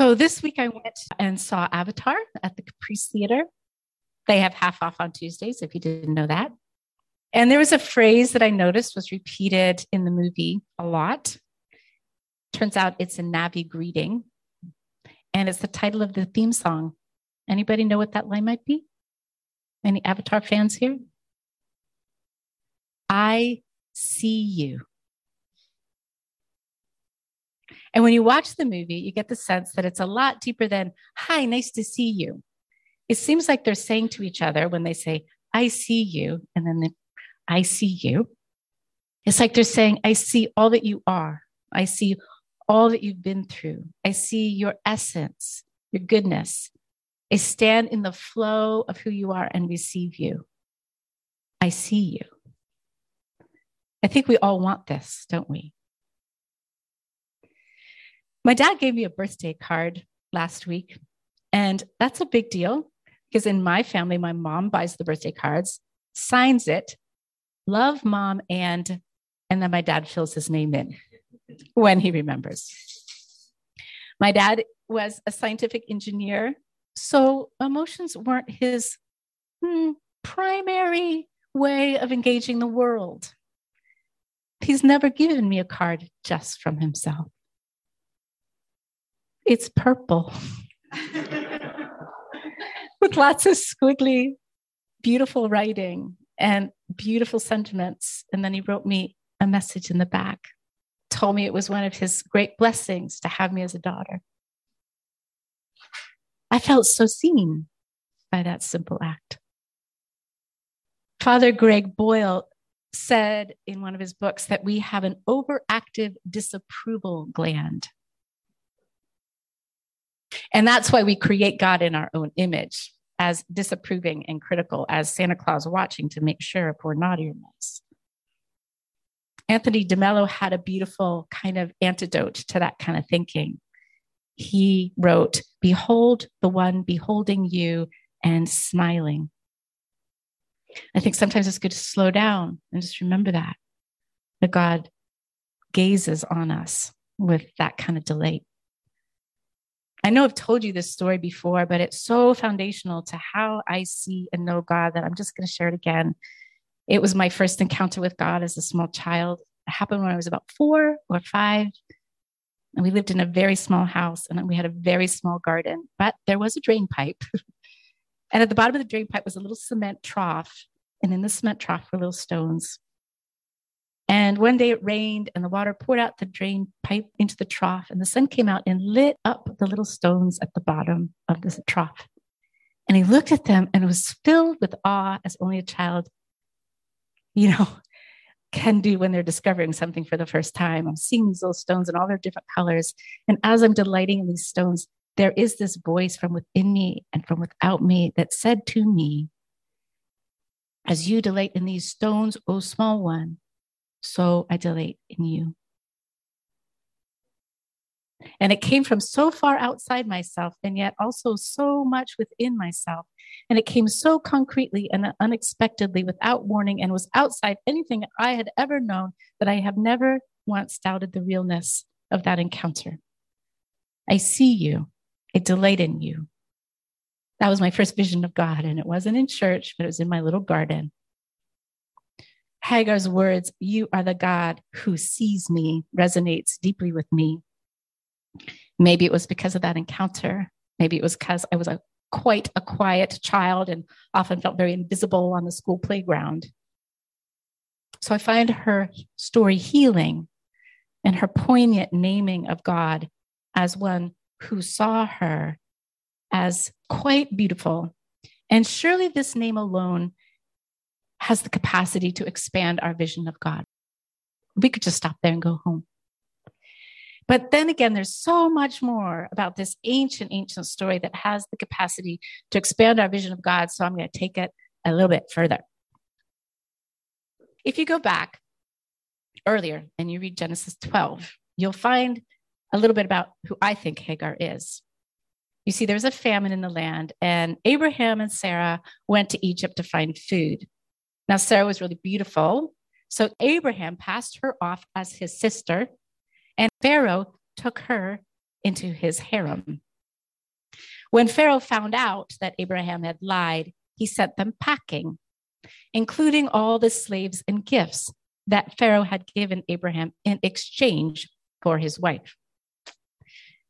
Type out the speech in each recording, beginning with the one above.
So this week I went and saw Avatar at the Caprice Theater. They have half off on Tuesdays, if you didn't know that. And there was a phrase that I noticed was repeated in the movie a lot. Turns out it's a Na'vi greeting, and it's the title of the theme song. Anybody know what that line might be? Any Avatar fans here? I see you. And when you watch the movie, you get the sense that it's a lot deeper than, Hi, nice to see you. It seems like they're saying to each other when they say, I see you, and then the, I see you. It's like they're saying, I see all that you are. I see all that you've been through. I see your essence, your goodness. I stand in the flow of who you are and receive you. I see you. I think we all want this, don't we? My dad gave me a birthday card last week, and that's a big deal because in my family, my mom buys the birthday cards, signs it, love mom, and and then my dad fills his name in when he remembers. My dad was a scientific engineer, so emotions weren't his hmm, primary way of engaging the world. He's never given me a card just from himself. It's purple with lots of squiggly, beautiful writing and beautiful sentiments. And then he wrote me a message in the back, told me it was one of his great blessings to have me as a daughter. I felt so seen by that simple act. Father Greg Boyle said in one of his books that we have an overactive disapproval gland. And that's why we create God in our own image as disapproving and critical as Santa Claus watching to make sure if we're naughty or nice. Anthony DeMello had a beautiful kind of antidote to that kind of thinking. He wrote, Behold the one beholding you and smiling. I think sometimes it's good to slow down and just remember that, that God gazes on us with that kind of delight. I know I've told you this story before, but it's so foundational to how I see and know God that I'm just going to share it again. It was my first encounter with God as a small child. It happened when I was about four or five. And we lived in a very small house and we had a very small garden, but there was a drain pipe. and at the bottom of the drain pipe was a little cement trough. And in the cement trough were little stones. And one day it rained and the water poured out the drain pipe into the trough, and the sun came out and lit up the little stones at the bottom of the trough. And he looked at them and was filled with awe as only a child, you know, can do when they're discovering something for the first time. I'm seeing these little stones in all their different colors. And as I'm delighting in these stones, there is this voice from within me and from without me that said to me, As you delight in these stones, O small one, so I delight in you. And it came from so far outside myself and yet also so much within myself. And it came so concretely and unexpectedly without warning and was outside anything I had ever known that I have never once doubted the realness of that encounter. I see you, I delight in you. That was my first vision of God. And it wasn't in church, but it was in my little garden. Hagar's words, You are the God who sees me, resonates deeply with me. Maybe it was because of that encounter. Maybe it was because I was a quite a quiet child and often felt very invisible on the school playground. So I find her story healing and her poignant naming of God as one who saw her as quite beautiful. And surely this name alone has the capacity to expand our vision of God. We could just stop there and go home. But then again, there's so much more about this ancient, ancient story that has the capacity to expand our vision of God. So I'm going to take it a little bit further. If you go back earlier and you read Genesis 12, you'll find a little bit about who I think Hagar is. You see, there was a famine in the land, and Abraham and Sarah went to Egypt to find food. Now, Sarah was really beautiful. So Abraham passed her off as his sister, and Pharaoh took her into his harem. When Pharaoh found out that Abraham had lied, he sent them packing, including all the slaves and gifts that Pharaoh had given Abraham in exchange for his wife.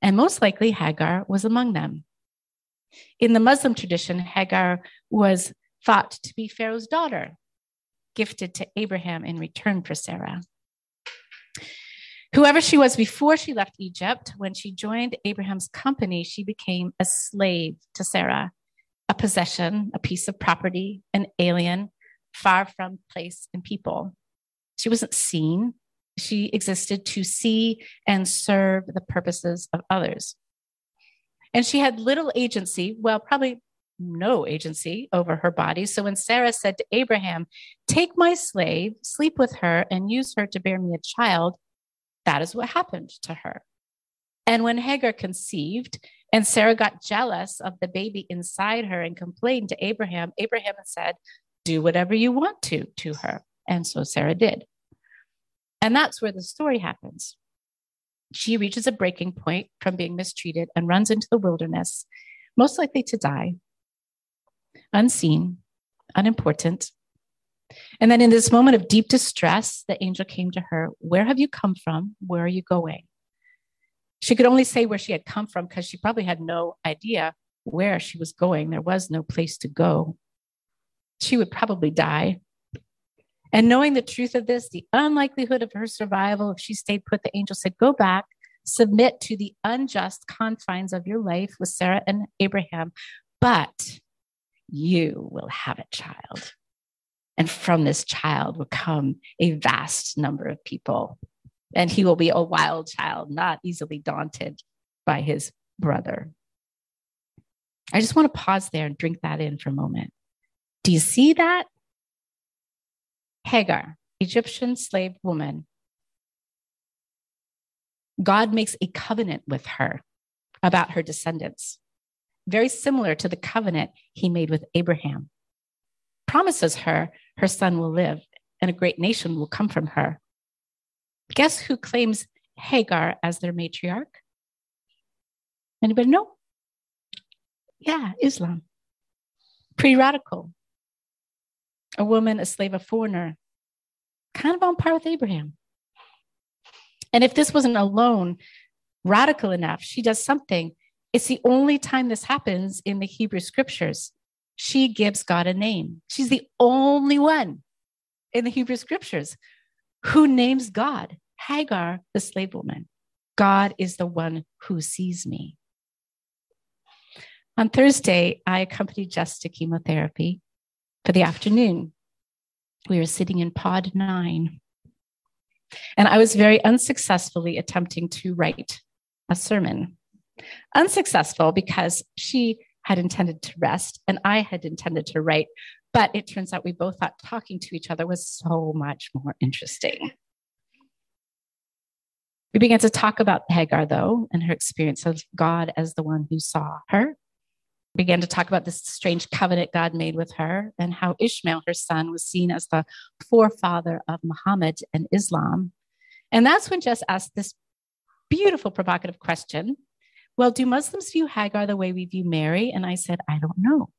And most likely, Hagar was among them. In the Muslim tradition, Hagar was thought to be Pharaoh's daughter, gifted to Abraham in return for Sarah. Whoever she was before she left Egypt, when she joined Abraham's company, she became a slave to Sarah, a possession, a piece of property, an alien, far from place and people. She wasn't seen. She existed to see and serve the purposes of others. And she had little agency, well, probably no agency over her body. So when Sarah said to Abraham, Take my slave, sleep with her, and use her to bear me a child, that is what happened to her. And when Hagar conceived, and Sarah got jealous of the baby inside her and complained to Abraham, Abraham said, Do whatever you want to to her. And so Sarah did. And that's where the story happens. She reaches a breaking point from being mistreated and runs into the wilderness, most likely to die, unseen, unimportant. And then in this moment of deep distress, the angel came to her, Where have you come from? Where are you going? She could only say where she had come from because she probably had no idea where she was going. There was no place to go. She would probably die. And knowing the truth of this, the unlikelihood of her survival if she stayed put, the angel said, Go back, submit to the unjust confines of your life with Sarah and Abraham, but you will have a child. And from this child will come a vast number of people. And he will be a wild child, not easily daunted by his brother. I just want to pause there and drink that in for a moment. Do you see that? Hagar, Egyptian slave woman, God makes a covenant with her about her descendants, very similar to the covenant he made with Abraham. Promises her her son will live and a great nation will come from her. Guess who claims Hagar as their matriarch? Anybody know? Yeah, Islam. Pretty radical a woman, a slave, a foreigner, kind of on par with Abraham. And if this wasn't alone radical enough, she does something. It's the only time this happens in the Hebrew scriptures. She gives God a name. She's the only one in the Hebrew scriptures who names God, Hagar, the slave woman. God is the one who sees me. On Thursday, I accompanied Jess to chemotherapy for the afternoon. We were sitting in pod nine. And I was very unsuccessfully attempting to write a sermon. Unsuccessful because she had intended to rest and I had intended to write. But it turns out we both thought talking to each other was so much more interesting. We began to talk about Hagar, though, and her experience of God as the one who saw her began to talk about this strange covenant God made with her and how Ishmael, her son, was seen as the forefather of Muhammad and Islam. And that's when Jess asked this beautiful, provocative question Well, do Muslims view Hagar the way we view Mary? And I said, I don't know.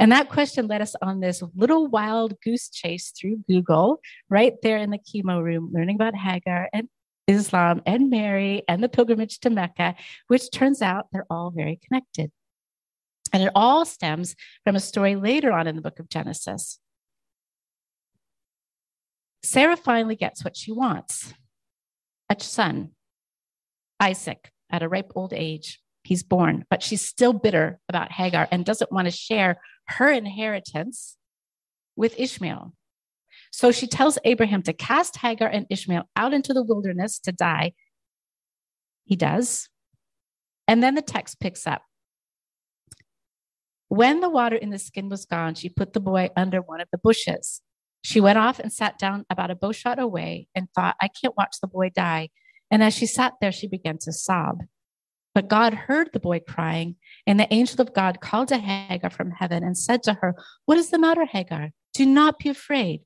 And that question led us on this little wild goose chase through Google, right there in the chemo room, learning about Hagar and Islam and Mary and the pilgrimage to Mecca, which turns out they're all very connected. And it all stems from a story later on in the book of Genesis. Sarah finally gets what she wants a son, Isaac, at a ripe old age. He's born, but she's still bitter about Hagar and doesn't want to share her inheritance with Ishmael. So she tells Abraham to cast Hagar and Ishmael out into the wilderness to die. He does. And then the text picks up when the water in the skin was gone, she put the boy under one of the bushes. She went off and sat down about a bowshot away and thought, I can't watch the boy die. And as she sat there, she began to sob. But God heard the boy crying, and the angel of God called to Hagar from heaven and said to her, What is the matter, Hagar? Do not be afraid.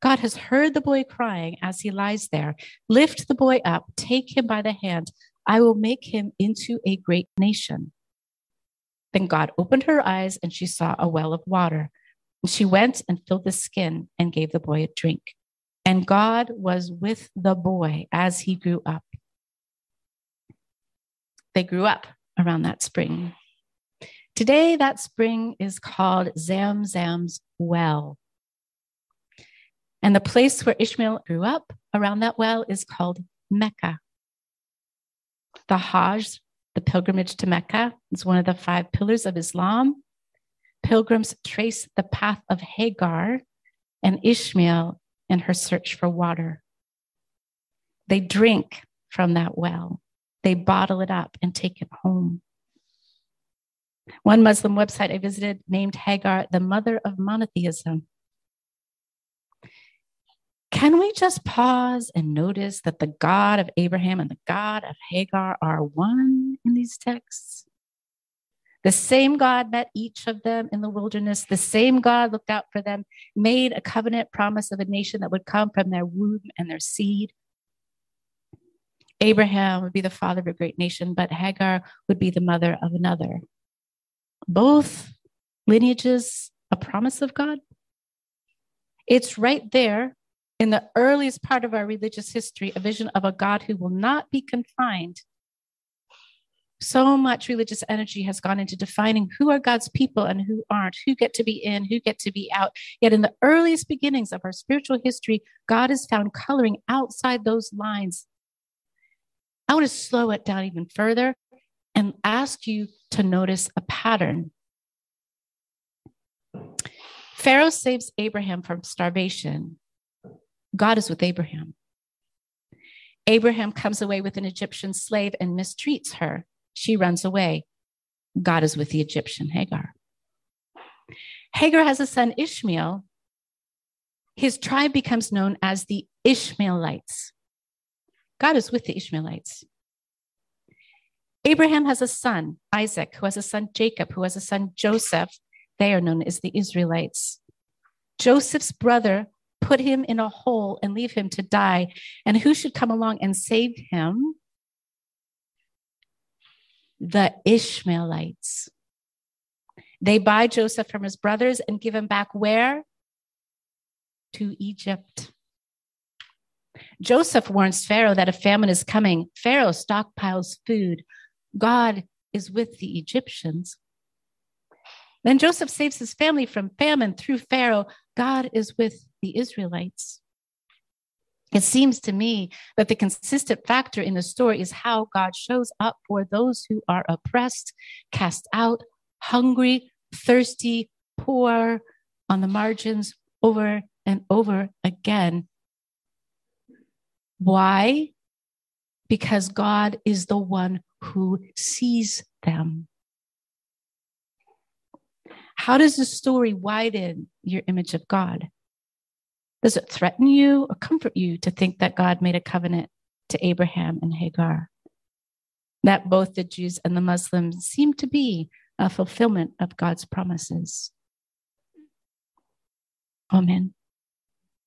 God has heard the boy crying as he lies there. Lift the boy up, take him by the hand. I will make him into a great nation. Then God opened her eyes and she saw a well of water. And she went and filled the skin and gave the boy a drink. And God was with the boy as he grew up. They grew up around that spring. Today, that spring is called Zamzam's Well. And the place where Ishmael grew up around that well is called Mecca. The Hajj, the pilgrimage to Mecca, is one of the five pillars of Islam. Pilgrims trace the path of Hagar and Ishmael in her search for water. They drink from that well, they bottle it up and take it home. One Muslim website I visited named Hagar the mother of monotheism. Can we just pause and notice that the God of Abraham and the God of Hagar are one in these texts? The same God met each of them in the wilderness. The same God looked out for them, made a covenant promise of a nation that would come from their womb and their seed. Abraham would be the father of a great nation, but Hagar would be the mother of another. Both lineages, a promise of God. It's right there in the earliest part of our religious history, a vision of a God who will not be confined. So much religious energy has gone into defining who are God's people and who aren't, who get to be in, who get to be out. Yet, in the earliest beginnings of our spiritual history, God is found coloring outside those lines. I want to slow it down even further and ask you to notice a pattern. Pharaoh saves Abraham from starvation. God is with Abraham. Abraham comes away with an Egyptian slave and mistreats her. She runs away. God is with the Egyptian Hagar. Hagar has a son, Ishmael. His tribe becomes known as the Ishmaelites. God is with the Ishmaelites. Abraham has a son, Isaac, who has a son, Jacob, who has a son, Joseph. They are known as the Israelites. Joseph's brother put him in a hole and leave him to die. And who should come along and save him? The Ishmaelites. They buy Joseph from his brothers and give him back where? To Egypt. Joseph warns Pharaoh that a famine is coming. Pharaoh stockpiles food. God is with the Egyptians. Then Joseph saves his family from famine through Pharaoh. God is with the Israelites. It seems to me that the consistent factor in the story is how God shows up for those who are oppressed, cast out, hungry, thirsty, poor, on the margins over and over again. Why? Because God is the one who sees them. How does the story widen your image of God? Does it threaten you or comfort you to think that God made a covenant to Abraham and Hagar? That both the Jews and the Muslims seem to be a fulfillment of God's promises. Amen.